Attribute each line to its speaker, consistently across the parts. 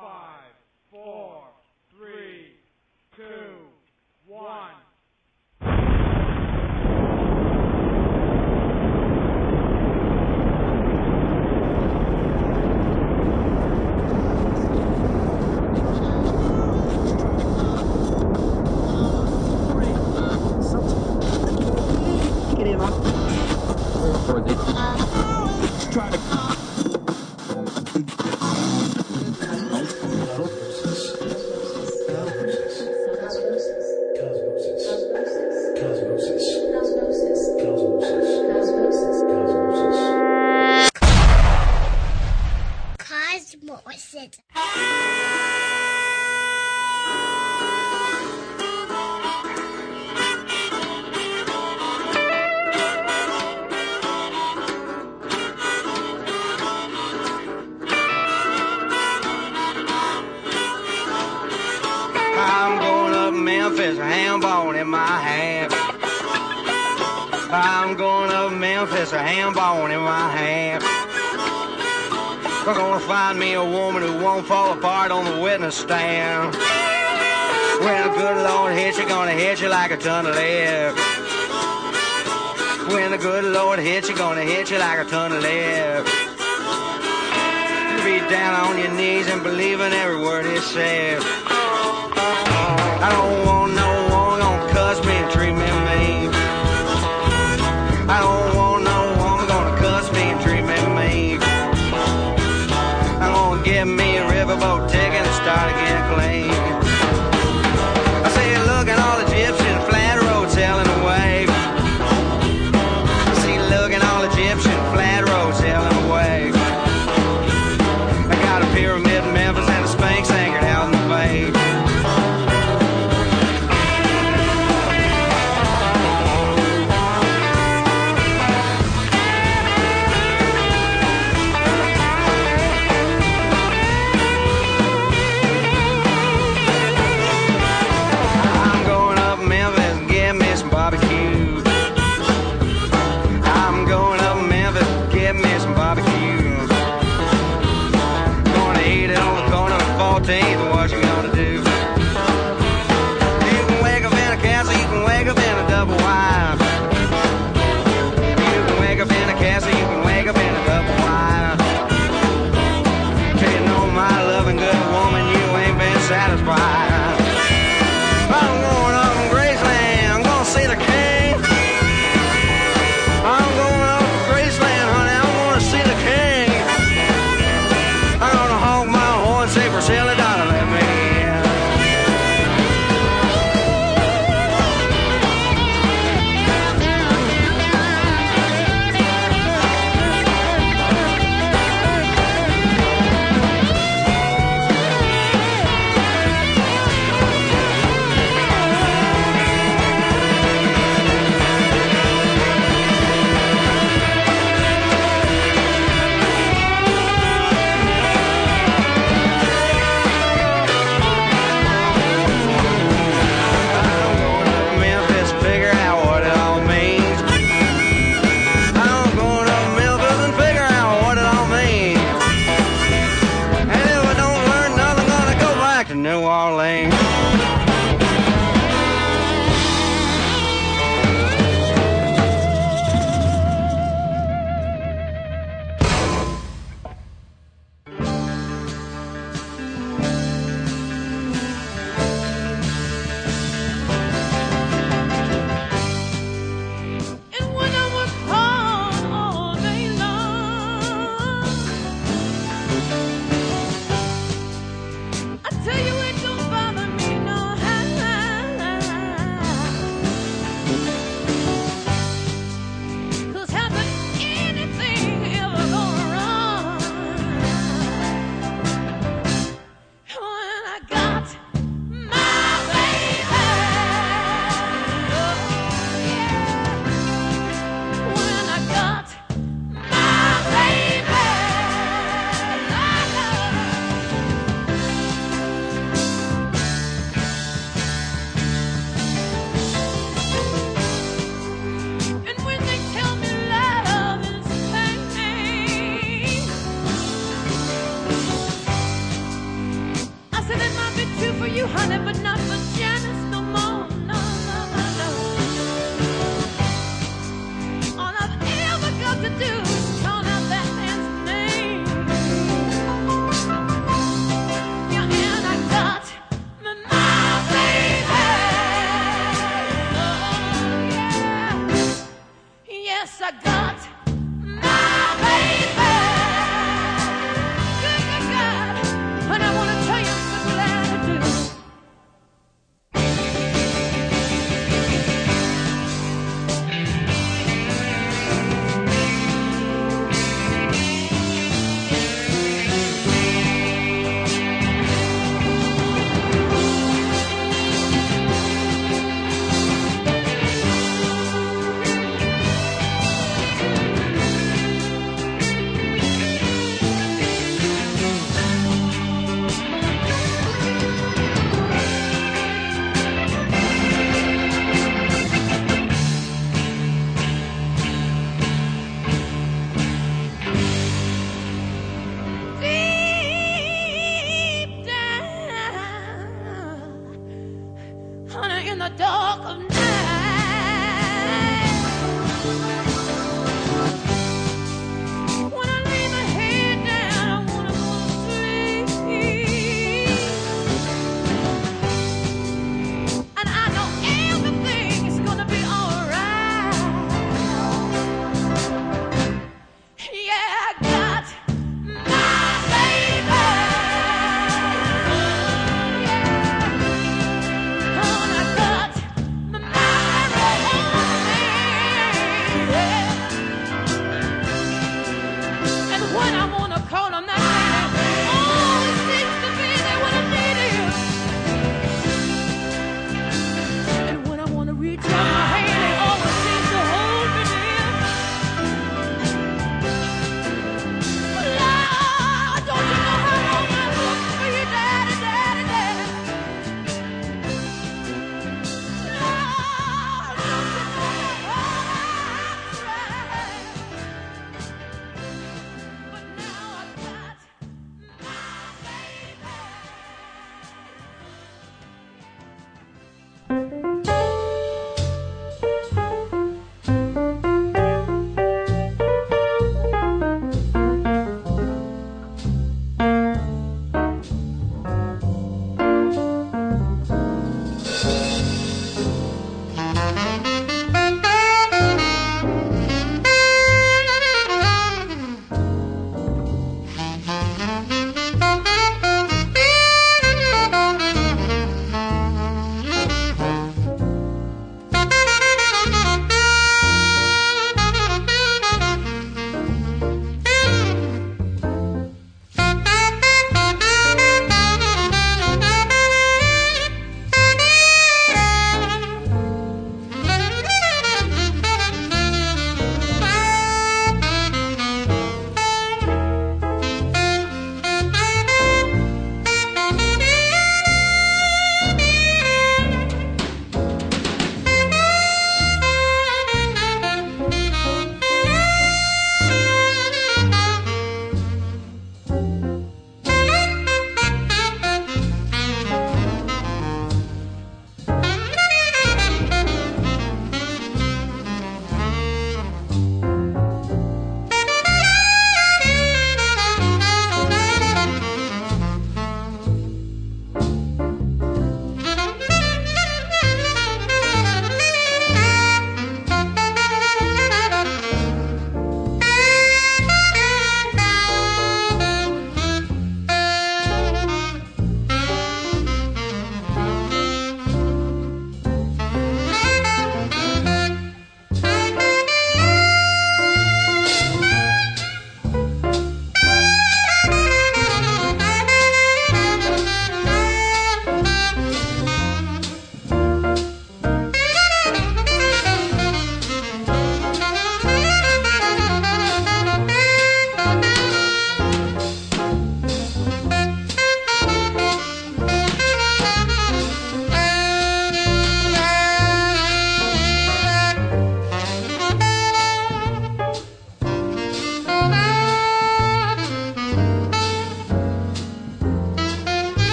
Speaker 1: five.
Speaker 2: down. Well, good Lord hit you, gonna hit you like a ton of lead. When the good Lord hits you, gonna hit you like a ton of lead. Be down on your knees and believe in every word he says.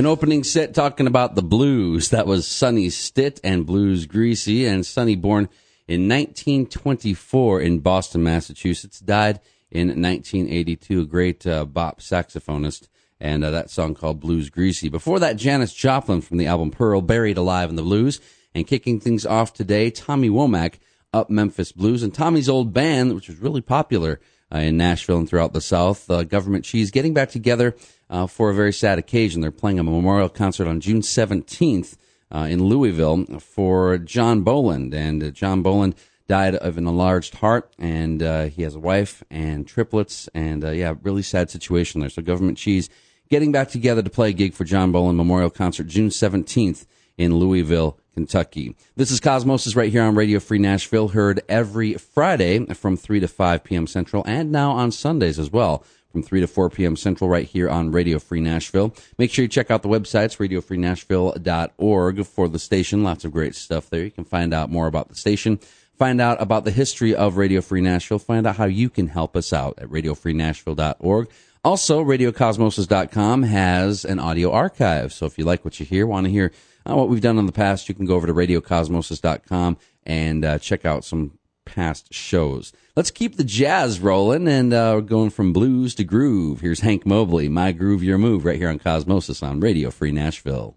Speaker 3: An opening set talking about the blues. That was Sonny Stitt and Blues Greasy. And Sonny, born in 1924 in Boston, Massachusetts, died in 1982. A great uh, bop saxophonist. And uh, that song called Blues Greasy. Before that, Janis Joplin from the album Pearl, Buried Alive in the Blues. And kicking things off today, Tommy Womack, Up Memphis Blues. And Tommy's old band, which was really popular in Nashville and throughout the South, uh, Government Cheese, getting back together uh, for a very sad occasion. They're playing a memorial concert on June 17th uh, in Louisville for John Boland. And uh, John Boland died of an enlarged heart, and uh, he has a wife and triplets. And uh, yeah, really sad situation there. So, Government Cheese getting back together to play a gig for John Boland Memorial Concert June 17th in Louisville, Kentucky. This is Cosmosis right here on Radio Free Nashville, heard every Friday from 3 to 5 p.m. Central, and now on Sundays as well from 3 to 4 p.m. Central right here on Radio Free Nashville. Make sure you check out the websites, radiofreenashville.org for the station. Lots of great stuff there. You can find out more about the station, find out about the history of Radio Free Nashville, find out how you can help us out at radiofreenashville.org. Also, radiocosmosis.com has an audio archive. So if you like what you hear, want to hear uh, what we've done in the past, you can go over to radiocosmosis.com and uh, check out some past shows. Let's keep the jazz rolling and uh, going from blues to groove. Here's Hank Mobley, My Groove, Your Move, right here on Cosmosis on Radio Free Nashville.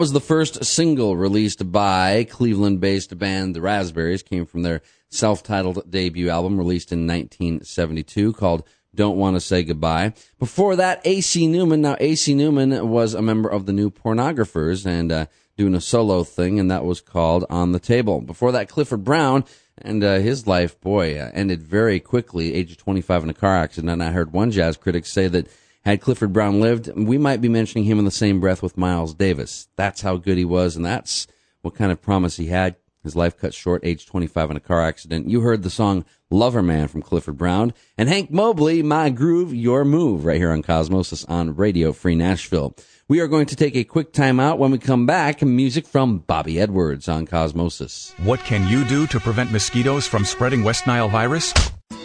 Speaker 3: Was the first single released by Cleveland based band The Raspberries, came from their self titled debut album released in 1972 called Don't Want to Say Goodbye. Before that, A.C. Newman. Now, A.C. Newman was a member of the New Pornographers and uh, doing a solo thing, and that was called On the Table. Before that, Clifford Brown. And uh, his life, boy, uh, ended very quickly, age of 25 in a car accident. And I heard one jazz critic say that had Clifford Brown lived, we might be mentioning him in the same breath with Miles Davis. That's how good he was, and that's what kind of promise he had. His life cut short, age 25 in a car accident. You heard the song Lover Man from Clifford Brown and Hank Mobley, My Groove, Your Move, right here on Cosmosis on Radio Free Nashville. We are going to take a quick time out. When we come back, music from Bobby Edwards on Cosmosis.
Speaker 4: What can you do to prevent mosquitoes from spreading West Nile virus?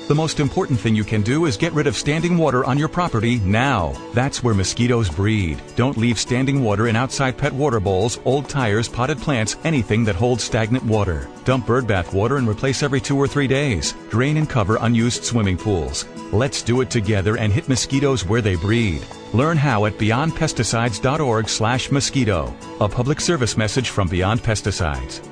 Speaker 4: The most important thing you can do is get rid of standing water on your property now. That's where mosquitoes breed. Don't leave standing water in outside pet water bowls, old tires, potted plants, anything that holds stagnant water. Dump bird bath water and replace every two or three days. Drain and cover unused swimming pools. Let's do it together and hit mosquitoes where they breed. Learn how at beyondpesticides.org slash mosquito. A public service message from Beyond Pesticides.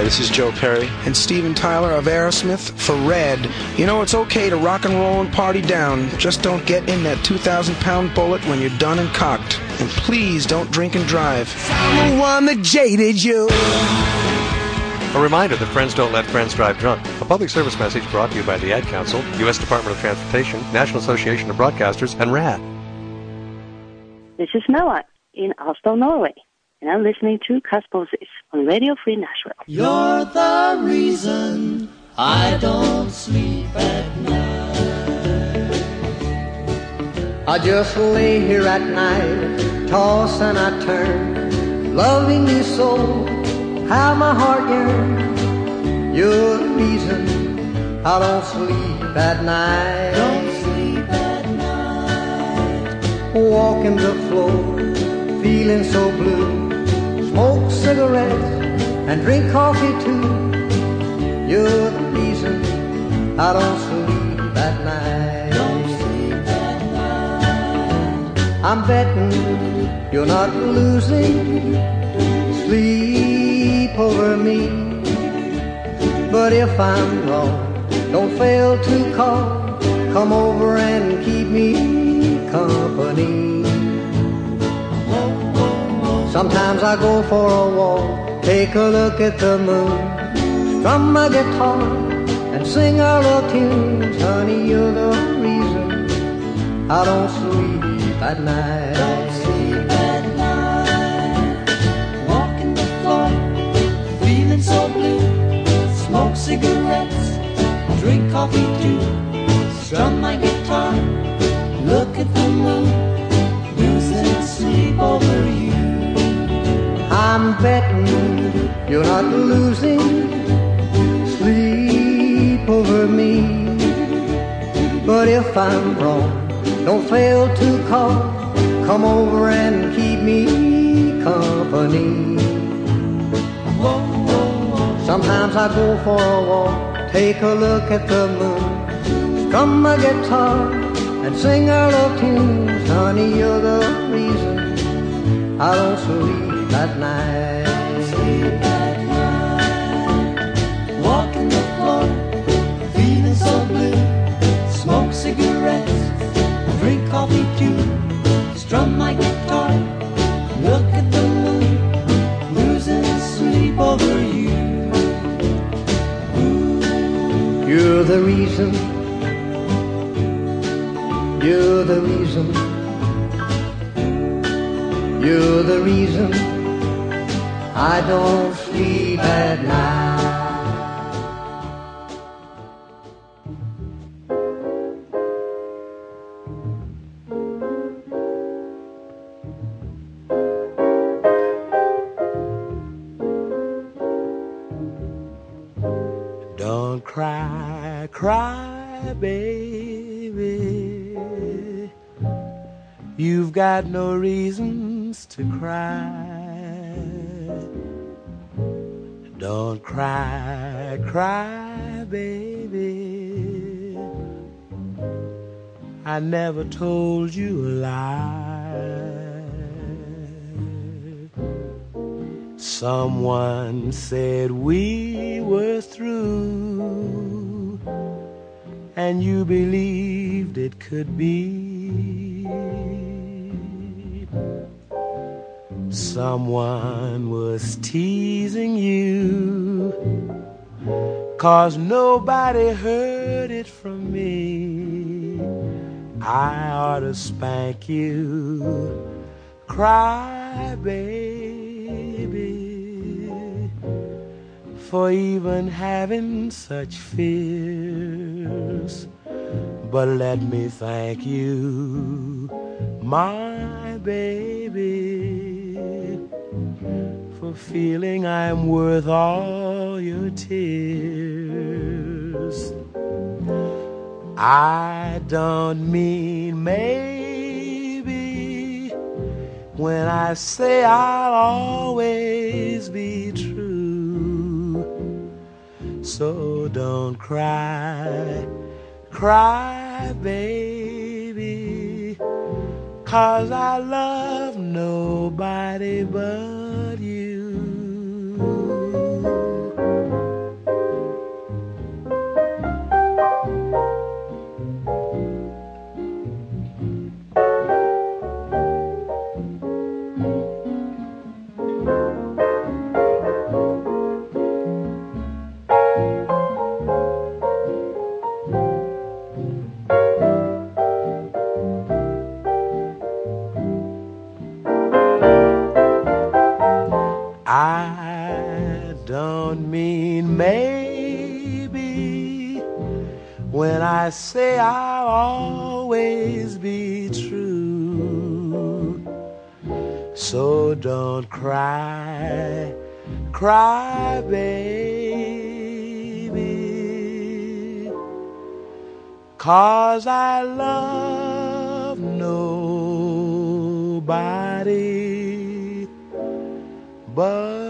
Speaker 5: Hi, this is Joe Perry and Steven Tyler of Aerosmith for Red. You know, it's okay to rock and roll and party down. Just don't get in that 2,000 pound bullet when you're done and cocked. And please don't drink and drive. I'm the one that jaded you.
Speaker 6: A reminder that friends don't let friends drive drunk. A public service message brought to you by the Ad Council, U.S. Department of Transportation, National Association of Broadcasters, and RAD.
Speaker 7: This is Noah in Oslo, Norway, and I'm listening to Cosmosis on Radio Free Nashville.
Speaker 8: You're the reason I don't sleep at night.
Speaker 9: I just lay here at night, toss and I turn, loving you so, how my heart yearns. You're the reason I don't sleep at night.
Speaker 8: Don't sleep at night.
Speaker 9: Walking the floor, feeling so blue. Smoke cigarettes and drink coffee too. You're the reason I don't sleep at night.
Speaker 8: Sleep at night.
Speaker 9: I'm betting you're not losing sleep over me. But if I'm wrong, don't fail to call. Come over and keep me company. Sometimes I go for a walk, take a look at the moon, strum my guitar and sing our love tunes. Honey, you're the reason I don't sleep at night.
Speaker 8: Don't sleep at night. Walking the floor, feeling so blue. Smoke cigarettes, drink coffee too. Strum my guitar, look at the moon, losing sleep over you.
Speaker 9: I'm betting you're not losing sleep over me. But if I'm wrong, don't fail to call. Come over and keep me company. Sometimes I go for a walk, take a look at the moon, strum my guitar and sing our love tunes. Honey, you're the reason I don't sleep at night.
Speaker 8: Sleep at night. Walking the floor, feeling so blue. Smoke cigarettes, drink coffee too. Strum my guitar, look at the moon, losing sleep over you. Ooh.
Speaker 9: You're the reason. You're the reason. You're the reason I don't sleep at night.
Speaker 10: Don't cry, cry, baby. You've got no reasons to cry. Don't cry, cry, baby. I never told you a lie. Someone said we were through, and you believed it could be. Someone was teasing you, cause nobody heard it from me. I ought to spank you, cry, baby, for even having such fears. But let me thank you, my baby, feeling I'm worth all your tears. I don't mean maybe when I say I'll always be true. So don't cry, cry, baby, cause I love nobody but you. When I say I'll always be true. So don't cry, cry, baby, cause I love nobody but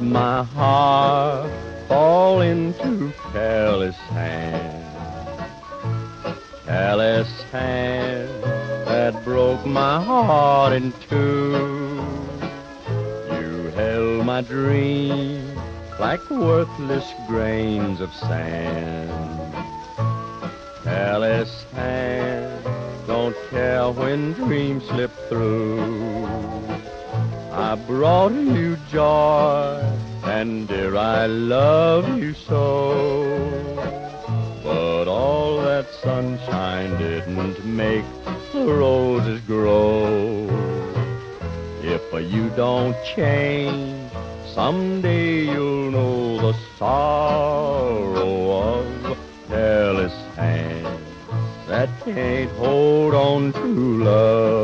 Speaker 11: my heart fall into careless hands, careless hands that broke my heart in two. You held my dreams like worthless grains of sand. Careless hands don't care when dreams slip through. I brought you joy, and dear, I love you so. But all that sunshine didn't make the roses grow. If you don't change, someday you'll know the sorrow of careless hands that can't hold on to love.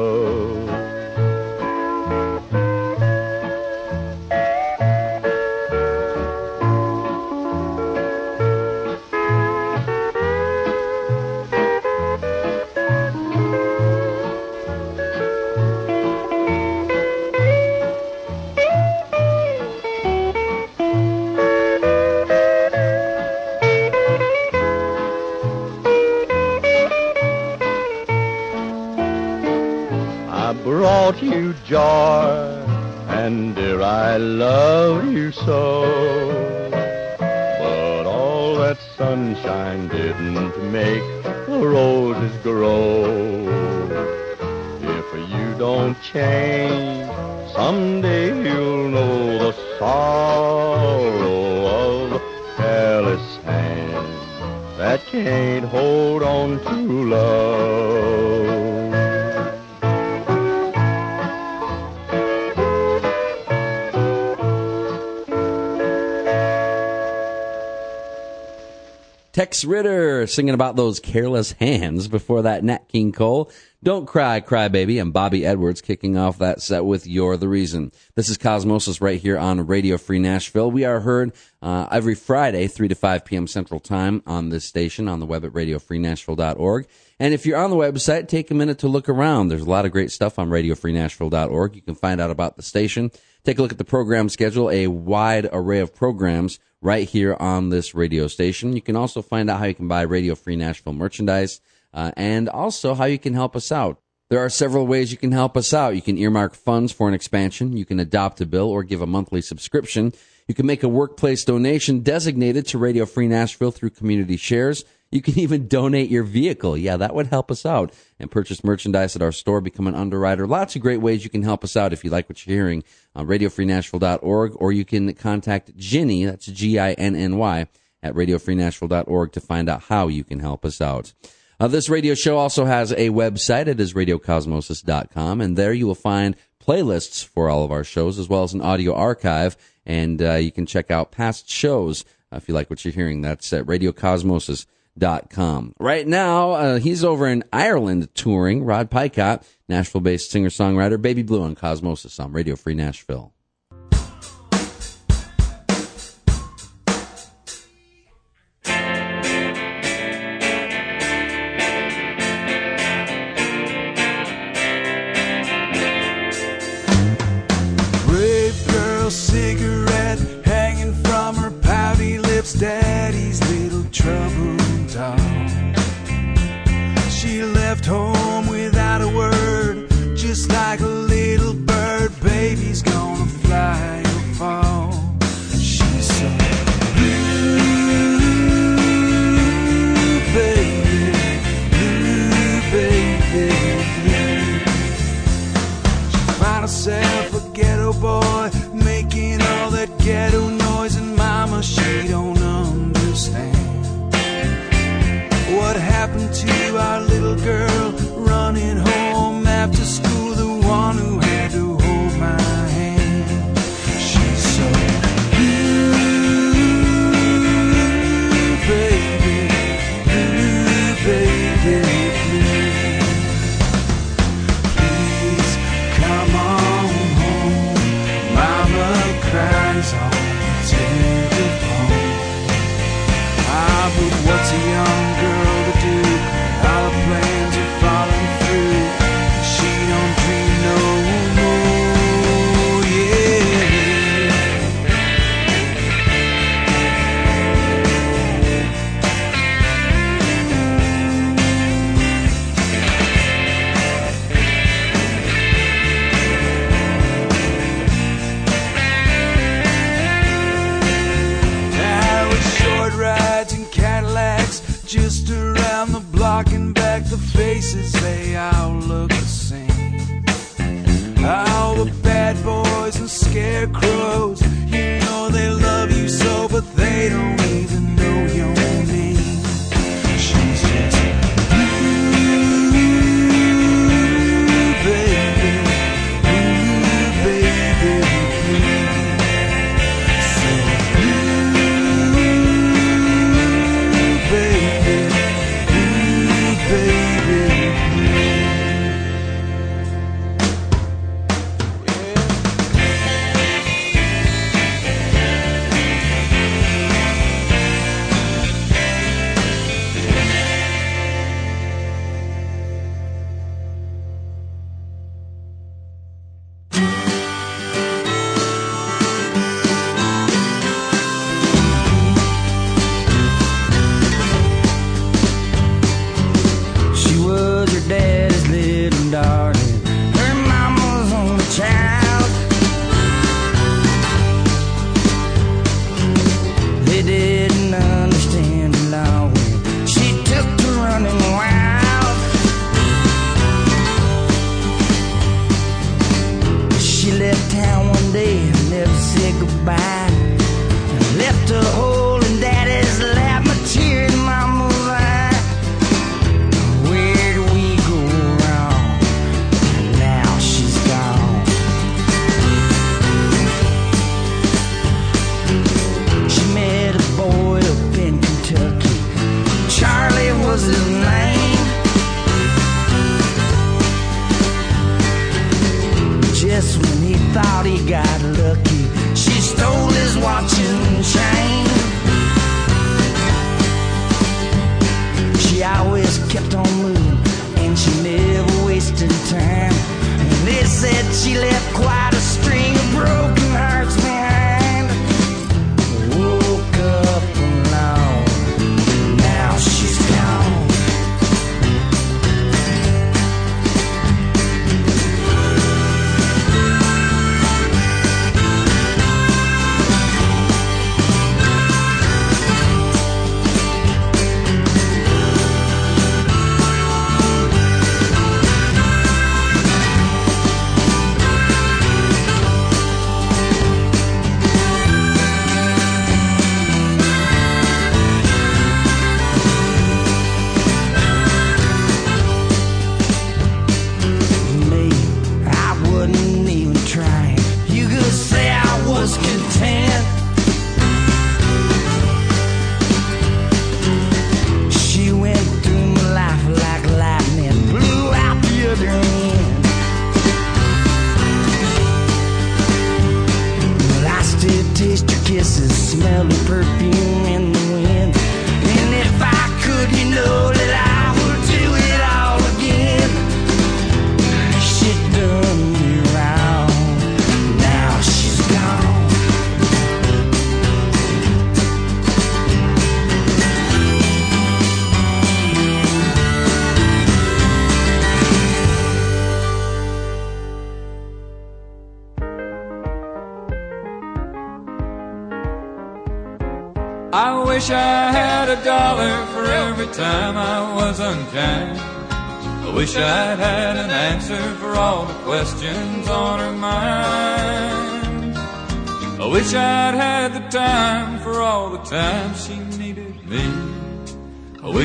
Speaker 12: Ritter singing about those careless hands. Before that, Nat King Cole. Don't Cry, Cry Baby, and Bobby Edwards kicking off that set with You're the Reason. This is Cosmosis right here on Radio Free Nashville. We are heard uh, every Friday, 3 to 5 p.m. Central Time on this station on the web at radiofreenashville.org. And if you're on the website, take a minute to look around. There's a lot of great stuff on radiofreenashville.org. You can find out about the station. Take a look at the program schedule, a wide array of programs right here on this radio station. You can also find out how you can buy Radio Free Nashville merchandise uh, and also how you can help us out. There are several ways you can help us out. You can earmark funds for an expansion. You can adopt a bill or give a monthly subscription. You can make a workplace donation designated to Radio Free Nashville through community shares. You can even donate your vehicle. Yeah, that would help us out. And purchase merchandise at our store, become an underwriter. Lots of great ways you can help us out if you like what you're hearing on radiofreenashville.org, or you can contact Ginny, that's G-I-N-N-Y, at radiofreenashville.org to find out how you can help us out. Uh, this radio show also has a website. It is radiocosmosis.com, and there you will find playlists for all of our shows, as well as an audio archive, and uh, you can check out past shows uh, if you like what you're hearing. That's at radiocosmosis.com. Right now, uh, he's over in Ireland touring. Rod Picott, Nashville-based singer-songwriter, Baby Blue on Cosmosis on Radio Free Nashville.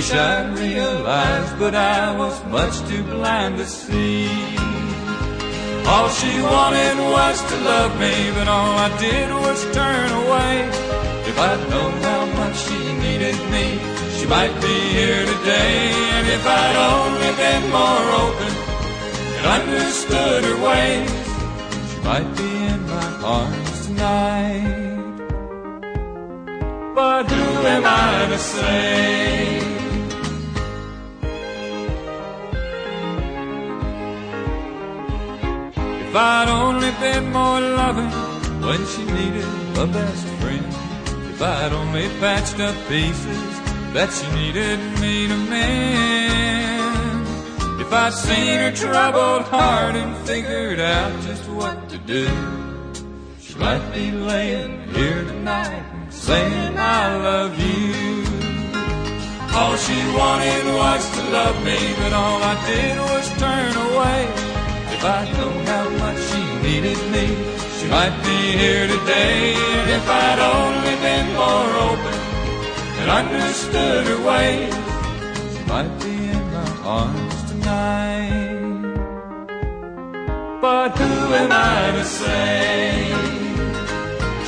Speaker 13: Wish I'd realized, but I was much too blind to see. All she wanted was to love me, but all I did was turn away. If I'd known how much she needed me, she might be here today. And if I'd only been more open and understood her ways, she might be in my arms tonight. But who am I to say? I'd only been more loving when she needed a best friend. If I'd only patched up pieces that she needed me to mend. If I'd seen her troubled heart and figured out just what to do. She might be laying here tonight saying I love you. All she wanted was to love me, but all I did was turn away. If I'd known how much she needed me, she might be here today. And if I'd only been more open and understood her ways, she might be in my arms tonight. But who am I to say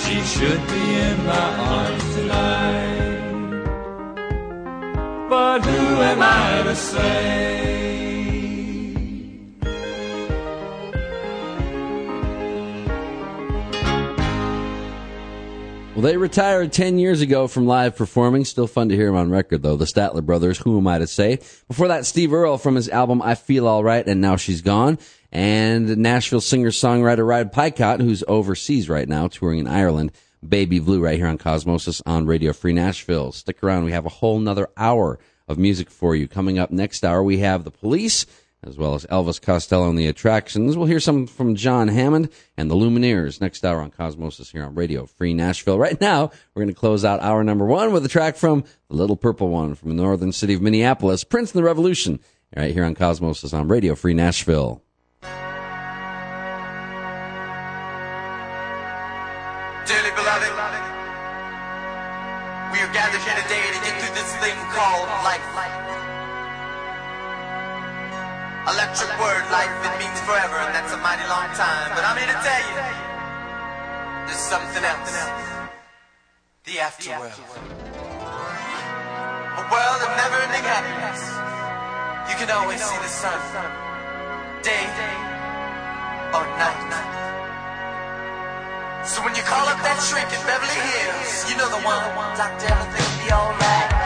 Speaker 13: she should be in my arms tonight? But who am I to say?
Speaker 3: Well, they retired 10 years ago from live performing. Still fun to hear them on record, though. The Statler Brothers, Who Am I to Say? Before that, Steve Earle from his album I Feel Alright, and Now She's Gone. And Nashville singer-songwriter Rod Picott, who's overseas right now, touring in Ireland. Baby Blue right here on Cosmosis on Radio Free Nashville. Stick around. We have a whole nother hour of music for you. Coming up next hour, we have The Police, as well as Elvis Costello and the Attractions. We'll hear some from John Hammond and the Lumineers next hour on Cosmosis here on Radio Free Nashville. Right now, we're going to close out hour number one with a track from the Little Purple One from the northern city of Minneapolis, Prince and the Revolution, right here on Cosmosis on Radio Free Nashville.
Speaker 14: Dearly beloved, we are gathered here today to get through this thing called life. Electric word, life, it means forever, and that's a mighty long time. But I'm here to tell you, there's something else. The afterworld. A world of never-ending happiness. You can always see the sun, day or night.
Speaker 15: So when you call up that shrink in Beverly Hills, you know the one. Doctor, everything will be alright.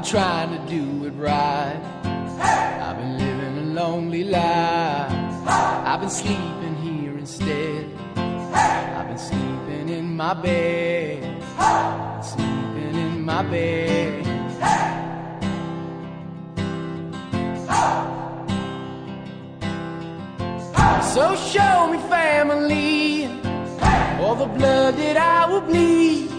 Speaker 16: been trying to do it right. Hey! I've been living a lonely life. Hey! I've been sleeping here instead. Hey! I've been sleeping in my bed. Sleeping in my bed. So show me family, all the blood that I will bleed.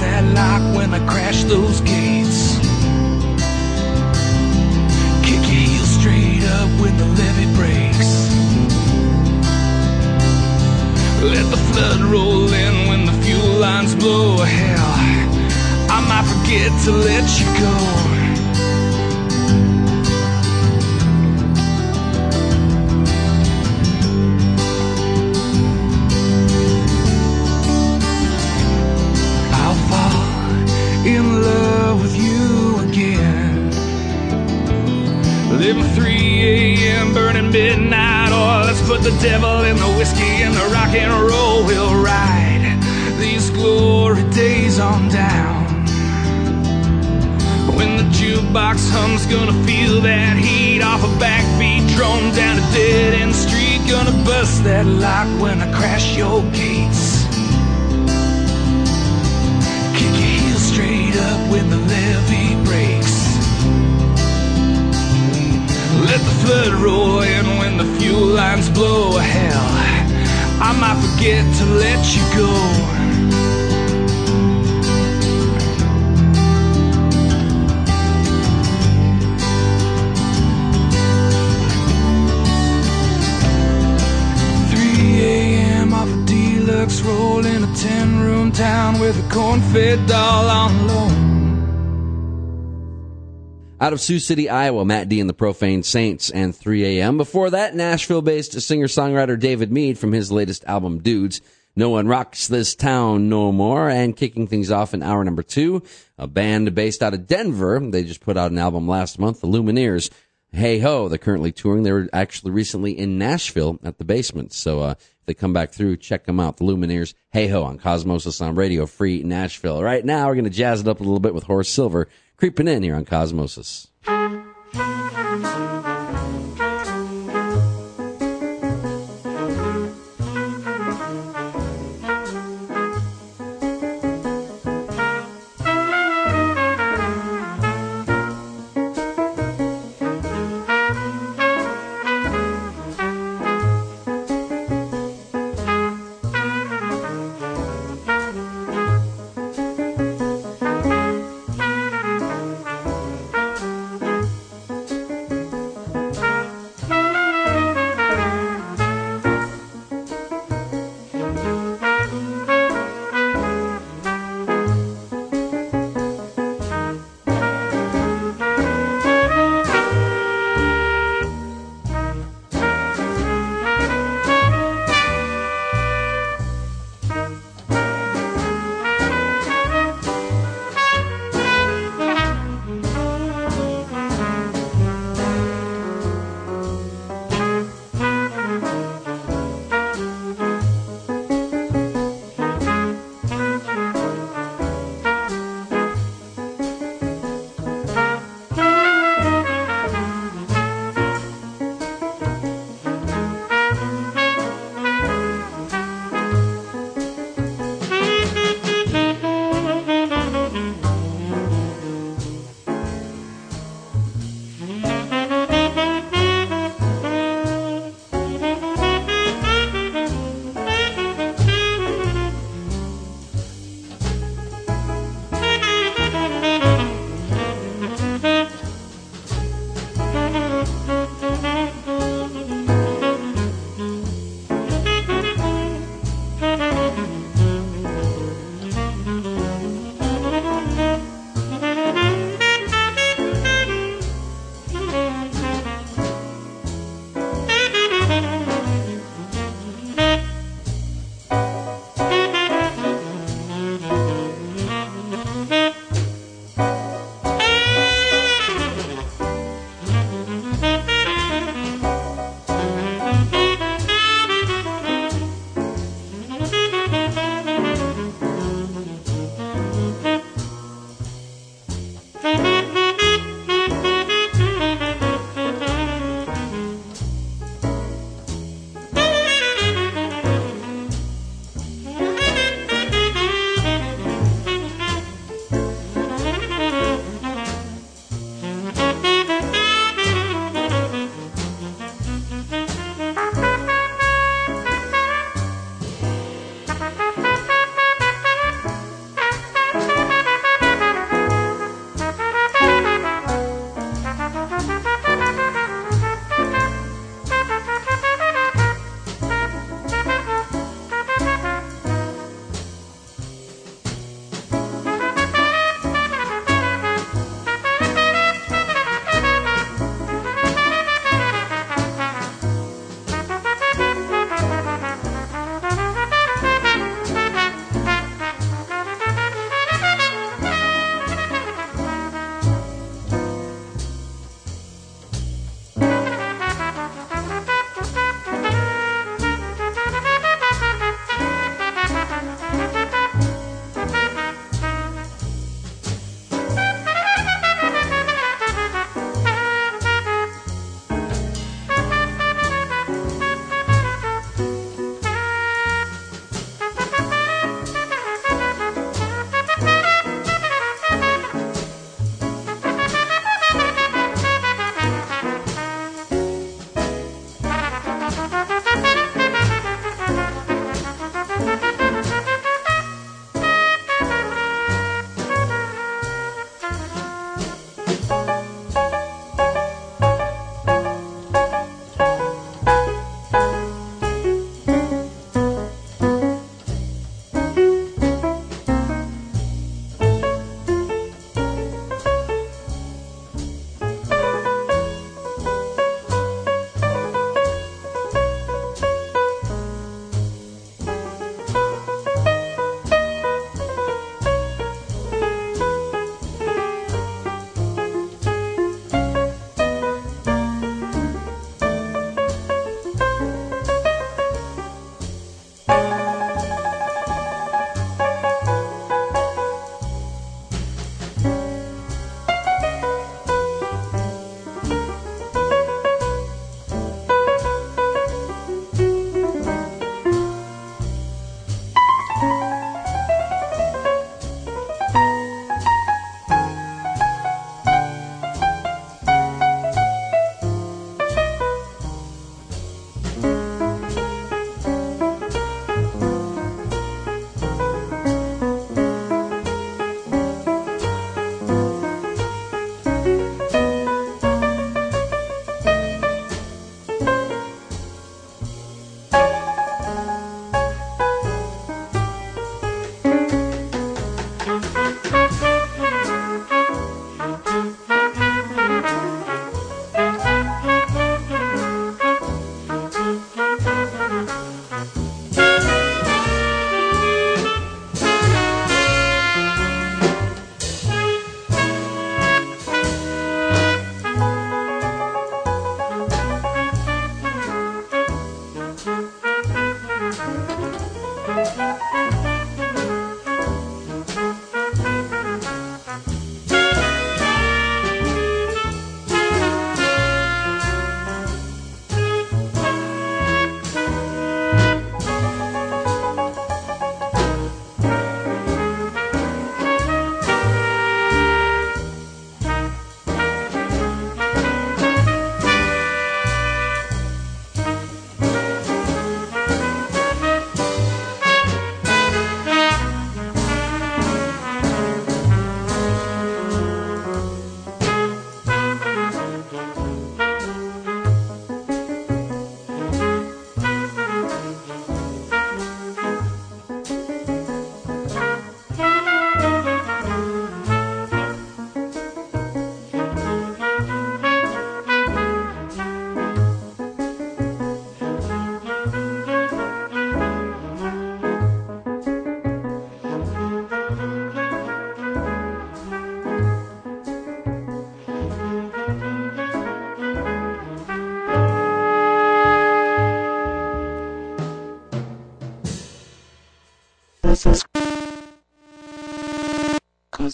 Speaker 17: That
Speaker 12: lock when I crash those gates. Kick your heels straight up when the levee breaks. Let the flood roll in when the fuel lines blow. Hell, I might forget to let you go.
Speaker 3: Out of Sioux City, Iowa, Matt D and the Profane Saints and 3 a.m. Before that, Nashville based singer songwriter David Mead from his latest album, Dudes. No one rocks this town no more. And kicking things off in hour number two, a band based out of Denver. They just put out an album last month, The Lumineers. Hey ho, they're currently touring. They were actually recently in Nashville at the basement. So, uh, if they come back through, check them out. The Lumineers, hey ho on Cosmosis on Radio Free Nashville. Right now, we're going to jazz it up a little bit with Horace Silver creeping in here on Cosmosis.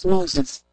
Speaker 10: Moses.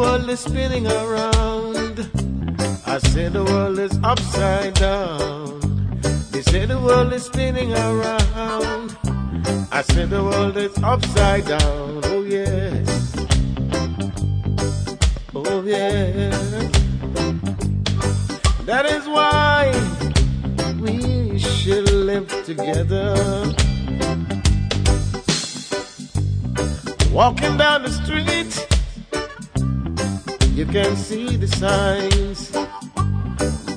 Speaker 10: world is spinning around. I say the world is upside down. They say the world is spinning around. I say the world is upside down. Oh yes. Oh yes. That is why we should live together. Walking down the street you can see the signs.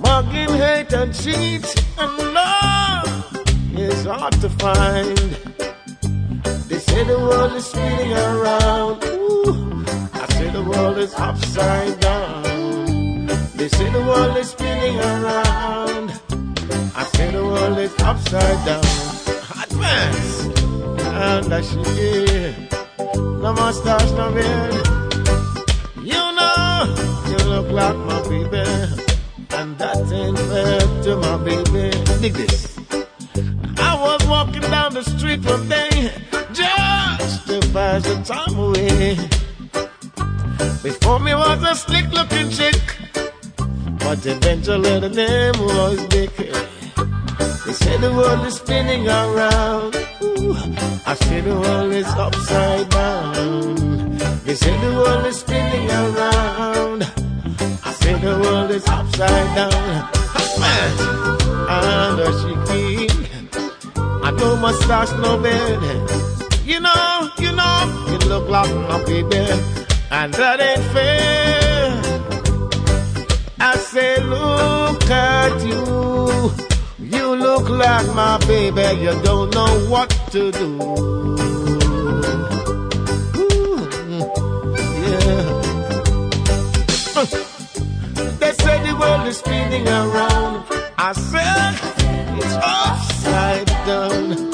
Speaker 10: Mugging, hate, and cheat, and love is hard to find. They say the world is spinning around. Ooh, I say the world is upside down. They say the world is spinning around. I say the world is upside down. Advance! And I should hear no mustache, no beard. baby. And that ain't fair to my baby. Dig this. I was walking down the street one day, just to pass the time away. Before me was a slick looking chick, but eventually the name was a snow bed. You know, you know, you look like my baby, and that ain't fair. I say, look at you, you look like my baby, you don't know what to do. Uh, they say the world is spinning around. I said it's upside down.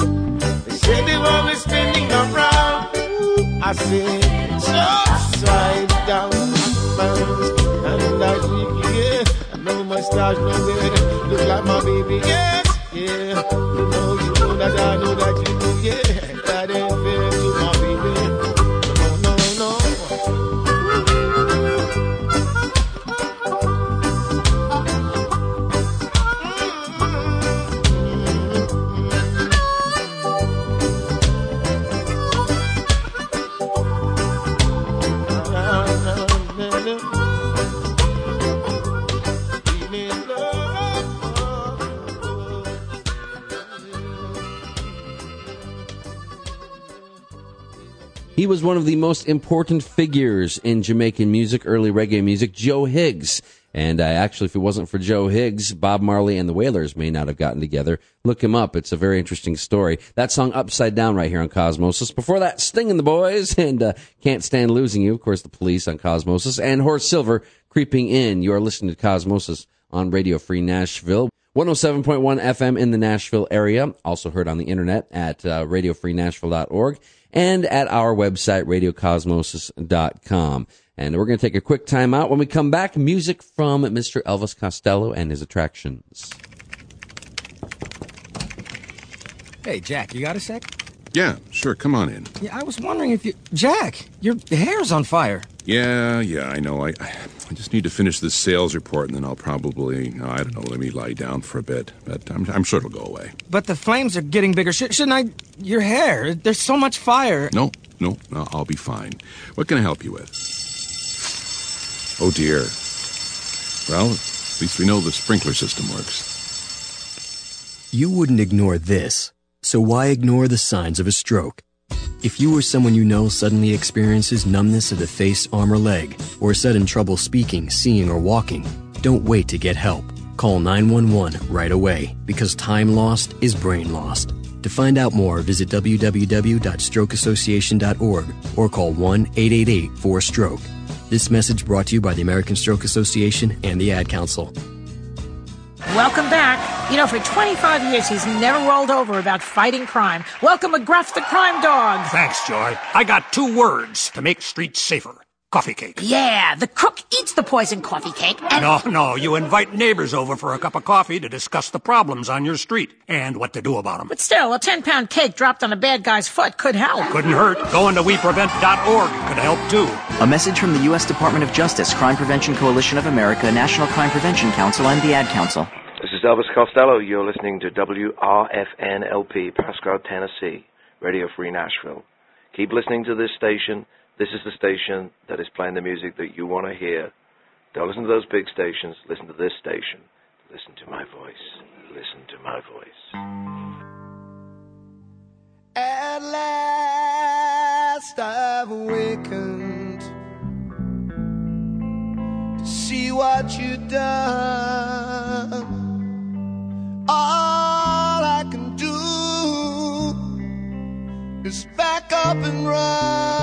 Speaker 10: Say world is spinning around. I said it's upside down. And I yeah, know my stars know look like my baby. Yeah.
Speaker 3: Was one of the most important figures in Jamaican music, early reggae music, Joe Higgs. And uh, actually, if it wasn't for Joe Higgs, Bob Marley and the Wailers may not have gotten together. Look him up. It's a very interesting story. That song Upside Down right here on Cosmosis. Before that, Sting and the Boys and uh, Can't Stand Losing You. Of course, the police on Cosmosis. And Horace Silver creeping in. You are listening to Cosmosis on Radio Free Nashville. 107.1 FM in the Nashville area. Also heard on the internet at uh, radiofreenashville.org and at our website, radiocosmosis.com. And we're going to take a quick time out. When we come back, music from Mr. Elvis Costello and his attractions.
Speaker 18: Hey, Jack, you got a sec?
Speaker 19: Yeah, sure. Come on in.
Speaker 18: Yeah, I was wondering if you. Jack, your hair's on fire.
Speaker 19: Yeah, yeah, I know. I, I just need to finish this sales report, and then I'll probably, I don't know, let me lie down for a bit. But I'm, I'm sure it'll go away.
Speaker 18: But the flames are getting bigger. Sh- shouldn't I. Your hair? There's so much fire.
Speaker 19: No, no, no, I'll be fine. What can I help you with? Oh dear. Well, at least we know the sprinkler system works.
Speaker 20: You wouldn't ignore this, so why ignore the signs of a stroke? If you or someone you know suddenly experiences numbness of the face, arm, or leg, or sudden trouble speaking, seeing, or walking, don't wait to get help. Call 911 right away because time lost is brain lost. To find out more, visit www.strokeassociation.org or call 1 888 4 Stroke. This message brought to you by the American Stroke Association and the Ad Council.
Speaker 21: Welcome back. You know, for 25 years, he's never rolled over about fighting crime. Welcome, McGruff the crime dog.
Speaker 22: Thanks, Joy. I got two words to make streets safer. Coffee cake.
Speaker 21: Yeah, the cook eats the poison coffee cake and.
Speaker 22: No, no, you invite neighbors over for a cup of coffee to discuss the problems on your street and what to do about them.
Speaker 21: But still, a 10 pound cake dropped on a bad guy's foot could help.
Speaker 22: Couldn't hurt. Going to weprevent.org could help too.
Speaker 23: A message from the U.S. Department of Justice, Crime Prevention Coalition of America, National Crime Prevention Council, and the Ad Council.
Speaker 24: Is Elvis Costello. You're listening to WRFNLP, Pasco, Tennessee, Radio Free Nashville. Keep listening to this station. This is the station that is playing the music that you want to hear. Don't listen to those big stations. Listen to this station. Listen to my voice. Listen to my voice.
Speaker 25: At last I've awakened to see what you've done. All I can do is back up and run.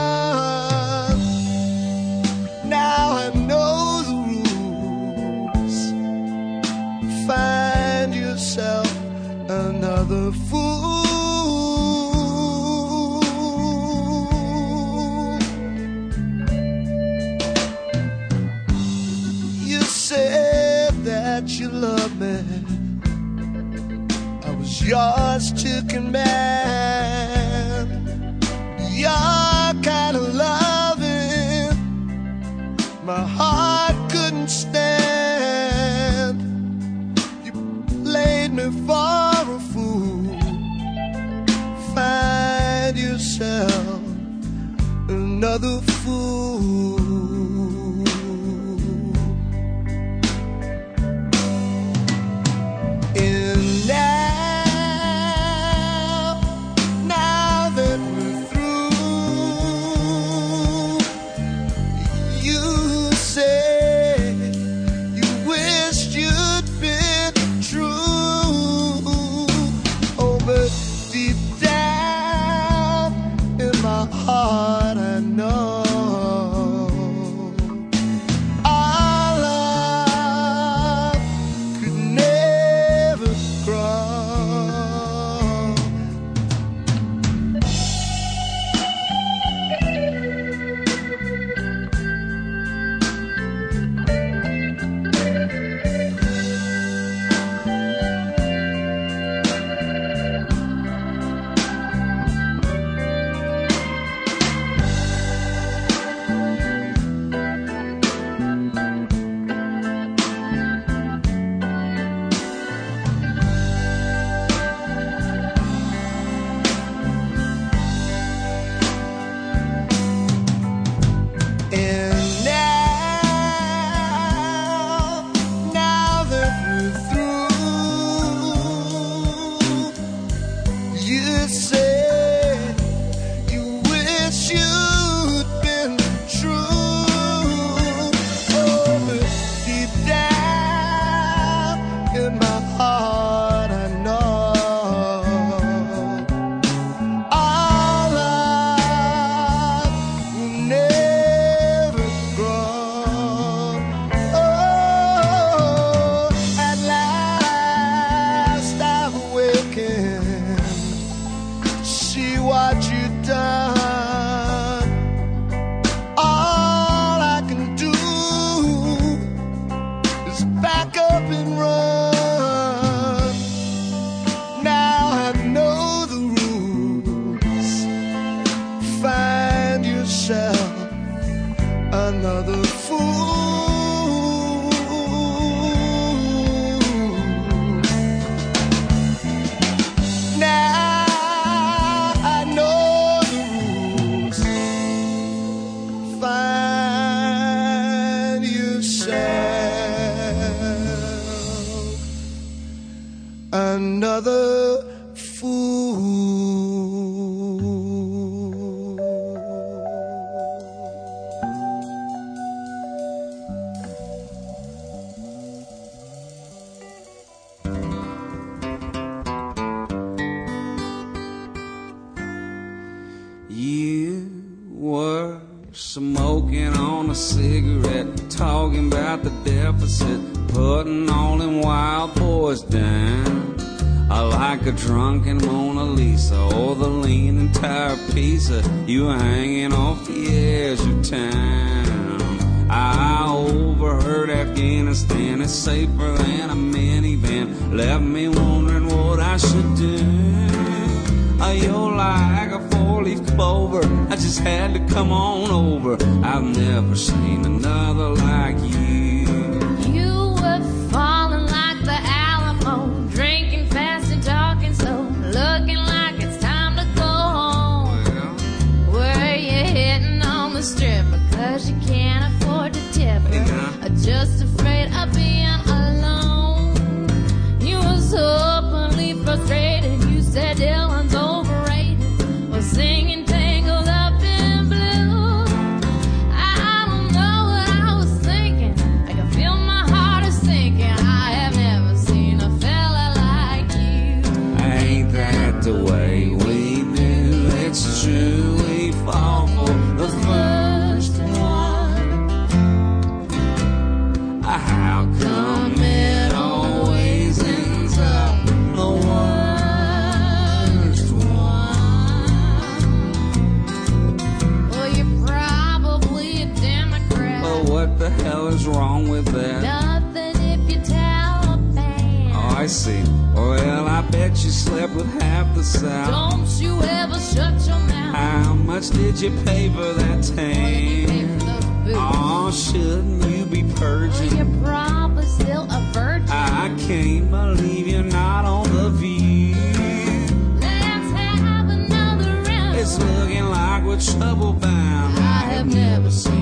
Speaker 23: Smoking on a cigarette, talking about the deficit, putting all them wild boys down. I like a drunken Mona Lisa or the leaning tire piece of you hanging off the edge of town. I overheard Afghanistan is safer than a minivan, left me wondering what I should do. You're like a four-leaf clover. I just had to come on over. I've never seen another like you.
Speaker 26: You
Speaker 23: South.
Speaker 26: Don't you ever shut your mouth.
Speaker 23: How much did you pay for that tan? Oh, shouldn't you be purging?
Speaker 26: Well, You're probably still a virgin.
Speaker 23: I can't believe you're not on the view.
Speaker 26: Let's have another round.
Speaker 23: It's looking like we're trouble bound.
Speaker 26: I have never
Speaker 23: seen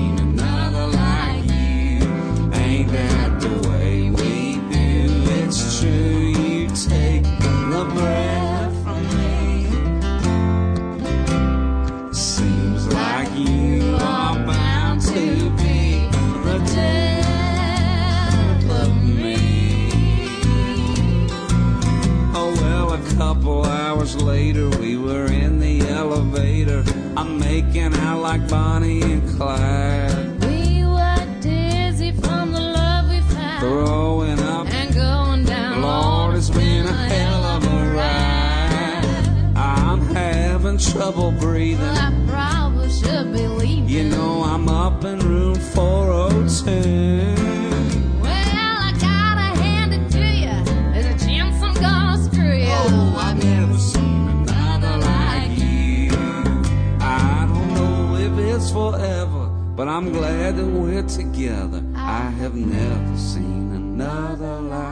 Speaker 23: trouble breathing.
Speaker 26: I probably should be leaving.
Speaker 23: You know I'm up in room 402.
Speaker 26: Well, I gotta hand it to you. There's a chance I'm gonna screw you.
Speaker 23: Oh, I've never seen another like you. I don't know if it's forever, but I'm glad that we're together. I have never seen another like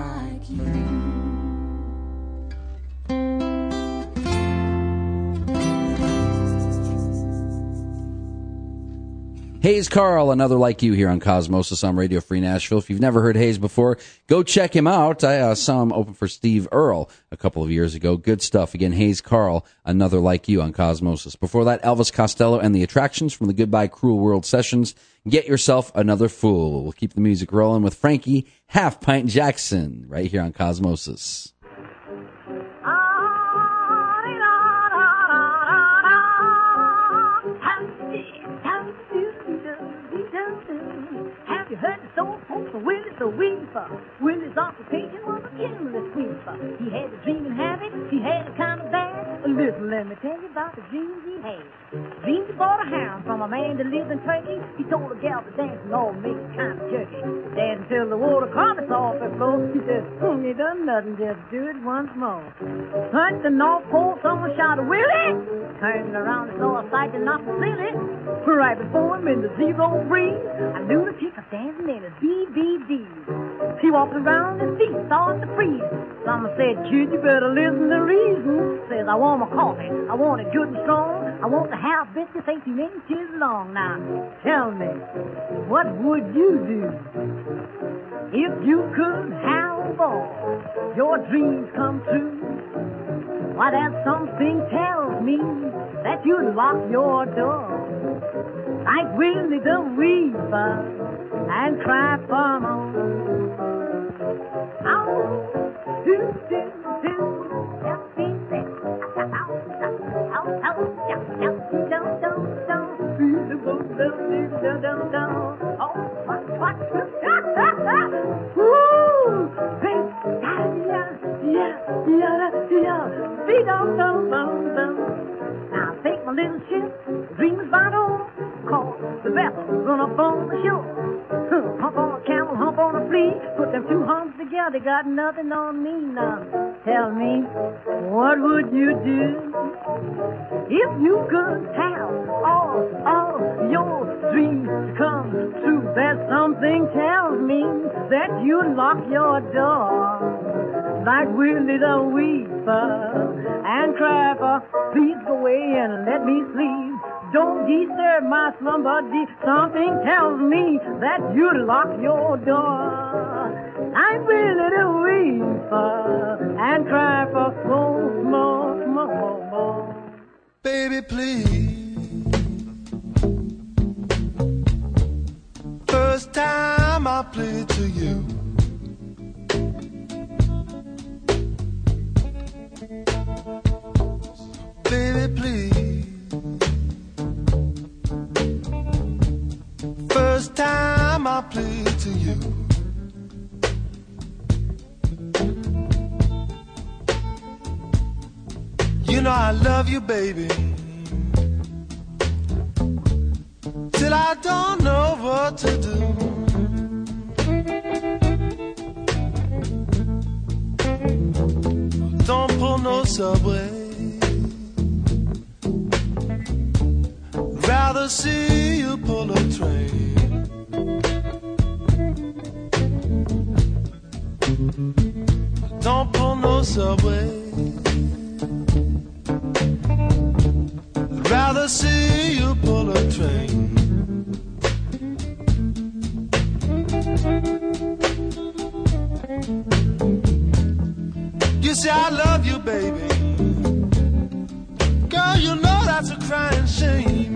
Speaker 3: Hayes Carll, another like you here on Cosmosis on Radio Free Nashville. If you've never heard Hayes before, go check him out. I uh, saw him open for Steve Earle a couple of years ago. Good stuff. Again, Hayes Carll, another like you on Cosmosis. Before that, Elvis Costello and the Attractions from the Goodbye Cruel World sessions. Get yourself another fool. We'll keep the music rolling with Frankie Half Pint Jackson right here on Cosmosis.
Speaker 27: The Weeper? Willie's occupation was a chimney sweeper. He had a dreaming habit, he had a kind of bad. Listen, let me tell you about the dreams he had. Dreamed he bought a hound from a man that lived in Turkey. He told a gal to dance and all make it kind of jerky. Dance until the water carpets off her clothes. He said, hmm, you done nothing, just do it once more. Hunt the North Pole, someone shot a Willie. Turned around and saw a sight that knocked him silly. Right before him in the zero breeze, a lunatic was dancing in his BBD. He walked around feet, started to freeze. Someone said, kid, you better listen to reason. Says, I want my coffee, I want it good and strong. I want the house biscuits 18 inches long. Now, tell me, what would you do if you could have all your dreams come true? Why, that something tells me that you'd lock your door like Willie the Weeper and cry for more. Now take my little ship, dreams about old, call the bell, gonna phone the show put them two humps together, got nothing on me now. Tell me, what would you do if you could have all, all your dreams come true? That something tells me that you lock your door like Willie the Weeper and cry for please go away and let me sleep. Don't disturb my slumber. Something tells me that you lock your door. I'm Willie the Weeper and cry for more, more, more, more.
Speaker 25: Baby, please. First time I played to you. Baby, please. First time I played to you. You know I love you, baby. Till I don't know what to do. Don't pull no subway. Rather see you pull a train. Don't pull no subway. Rather see you pull a train. You say I love you, baby. Girl, you know that's a crying shame.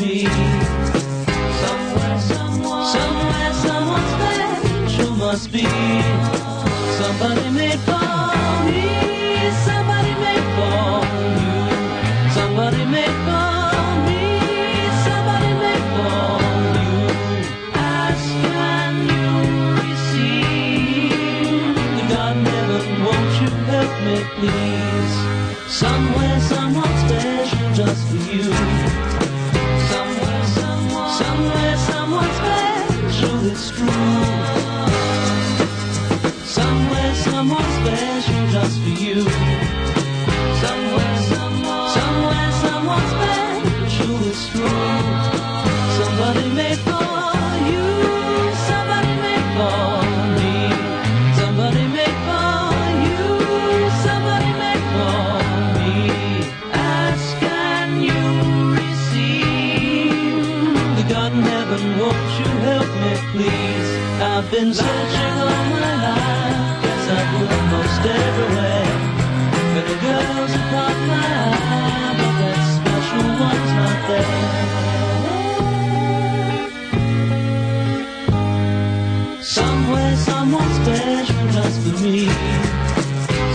Speaker 8: me.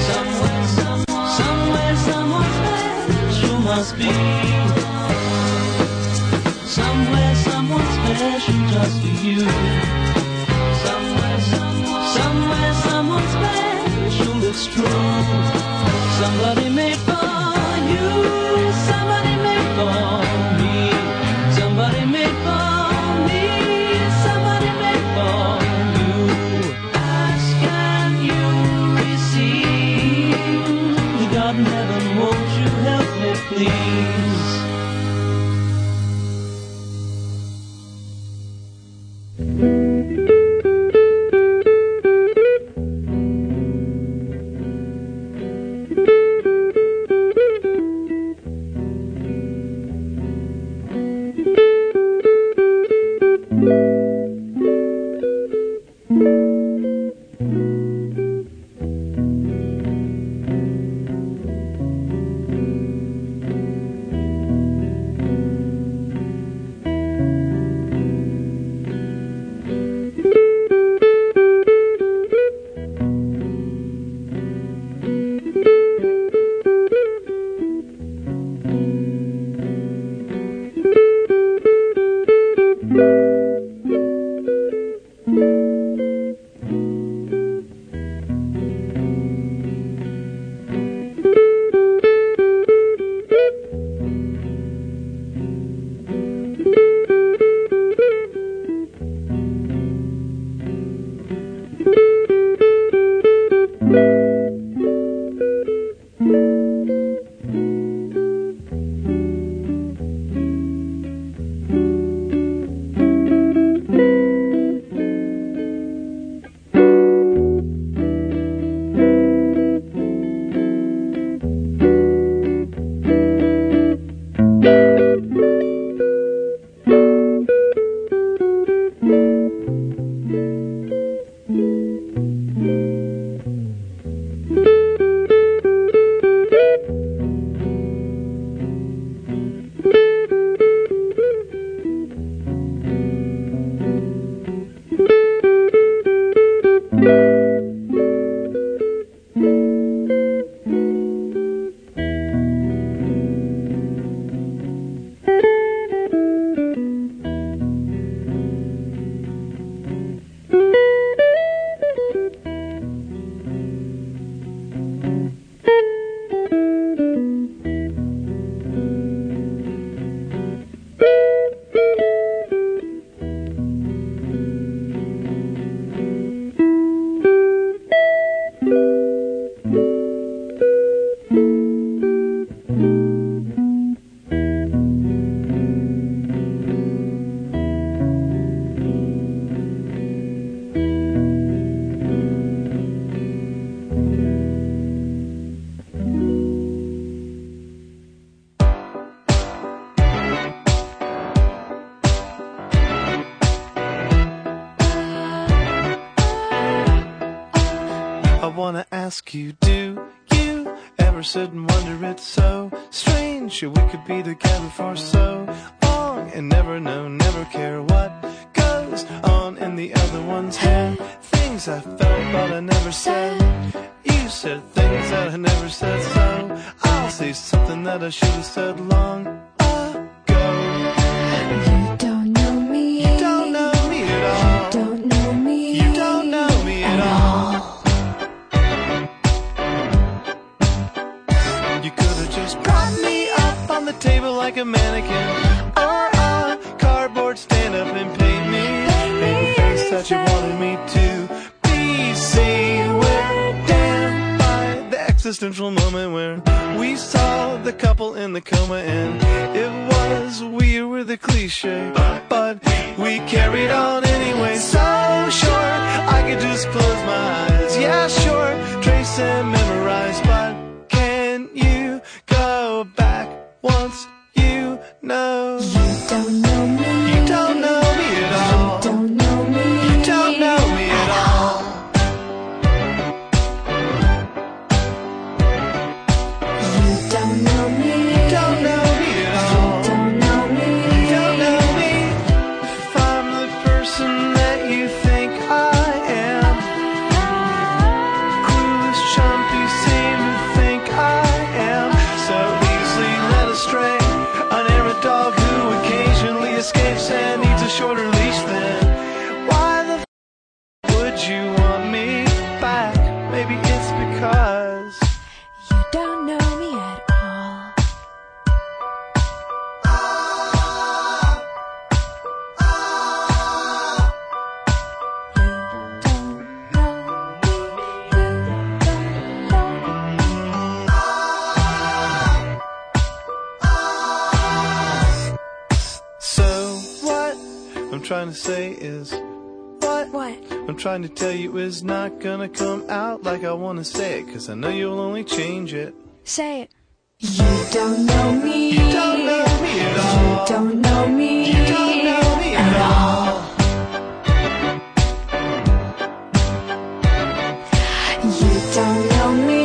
Speaker 28: Somewhere, somewhere, somewhere, somewhere special must be. Somewhere, someone special just for you. Somewhere, somewhere, true. Somebody.
Speaker 25: sit and wonder it's so strange. We could be together. I
Speaker 26: know
Speaker 25: you'll only change it.
Speaker 26: Say it. You don't know me.
Speaker 25: You don't know me at all.
Speaker 26: You don't know me.
Speaker 25: You don't know me at all.
Speaker 26: You don't know me.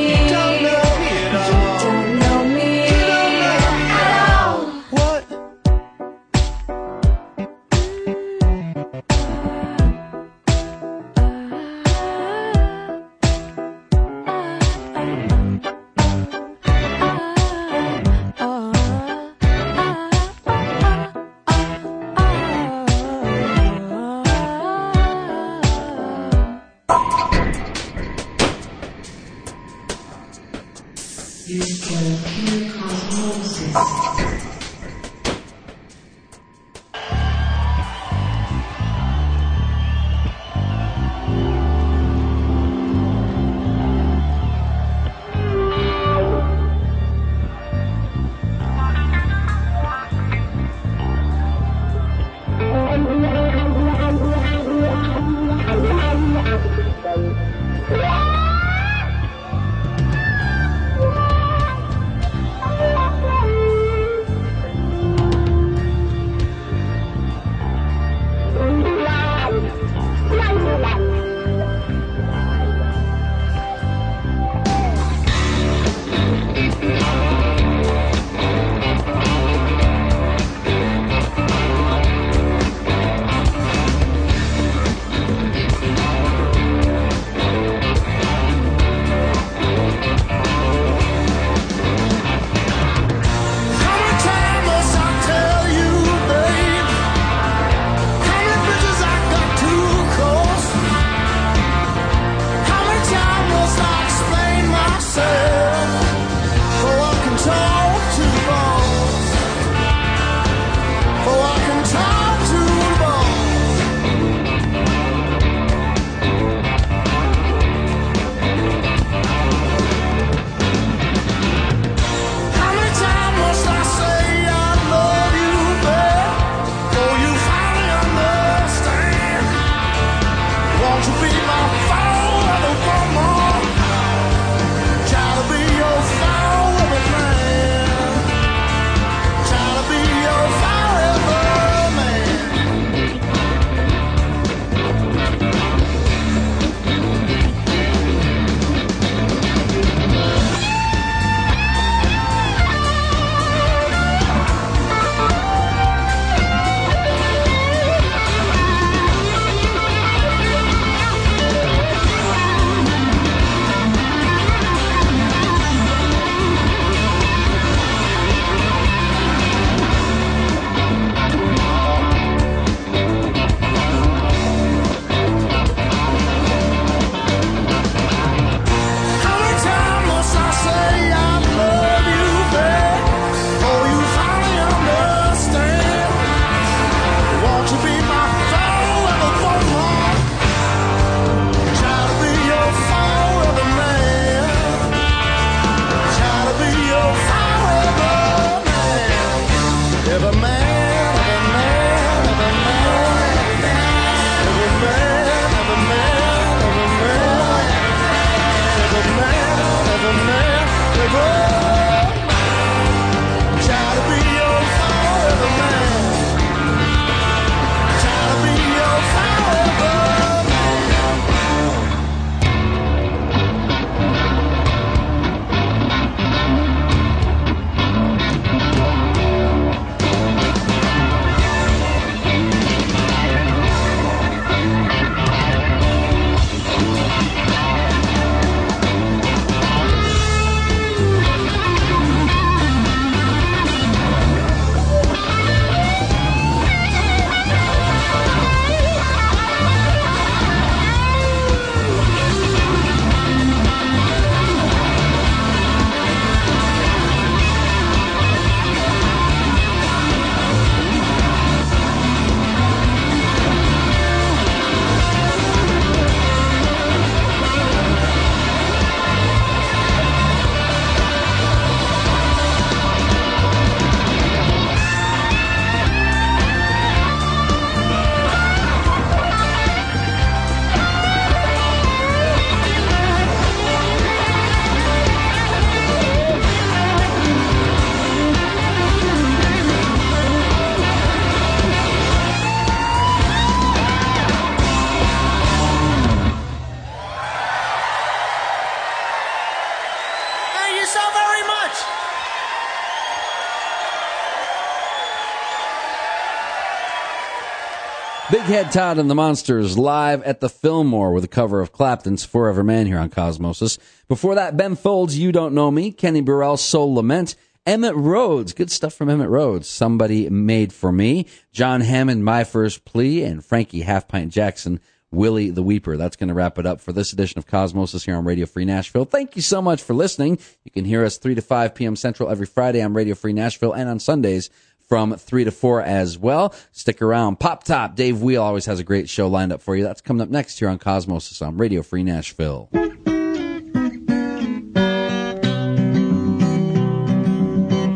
Speaker 3: Head Todd and the Monsters live at the Fillmore with a cover of Clapton's Forever Man here on Cosmosis. Before that, Ben Folds, You Don't Know Me, Kenny Burrell, Soul Lament, Emitt Rhodes, good stuff from Emitt Rhodes, Somebody Made for Me, John Hammond, My First Plea, and Frankie Half Pint Jackson, Willie the Weeper. That's going to wrap it up for this edition of Cosmosis here on Radio Free Nashville. Thank you so much for listening. You can hear us 3 to 5 p.m. Central every Friday on Radio Free Nashville and on Sundays from 3 to 4 as well. Stick around. Pop Top, Dave Wheel always has a great show lined up for you. That's coming up next here on Cosmos on Radio Free Nashville.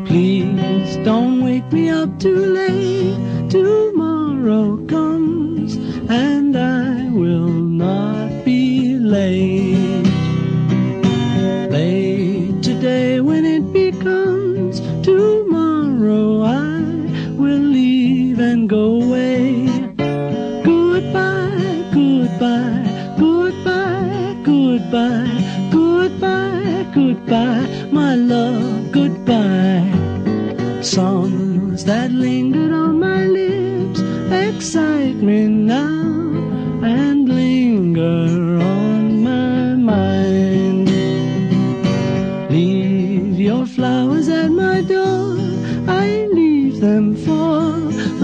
Speaker 25: Please don't wake me up too late. Tomorrow comes and I goodbye, my love, goodbye. Songs that lingered on my lips excite me now and linger on my mind. Leave your flowers at my door, I leave them for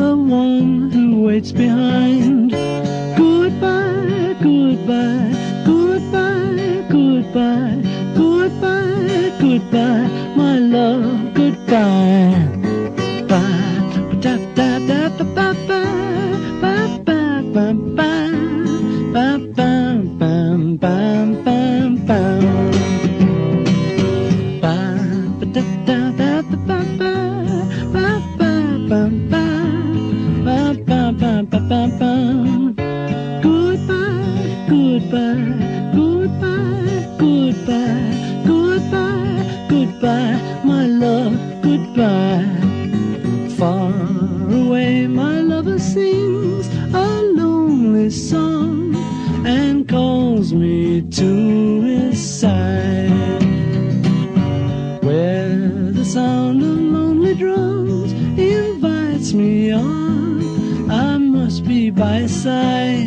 Speaker 25: the one who waits behind. Goodbye, goodbye, goodbye, goodbye, goodbye, my love, goodbye. Bye, da da da da ba ba goodbye, my love, goodbye. Far away, my lover sings a lonely song and calls me to his side. Where the sound of lonely drums invites me on, I must be by his side.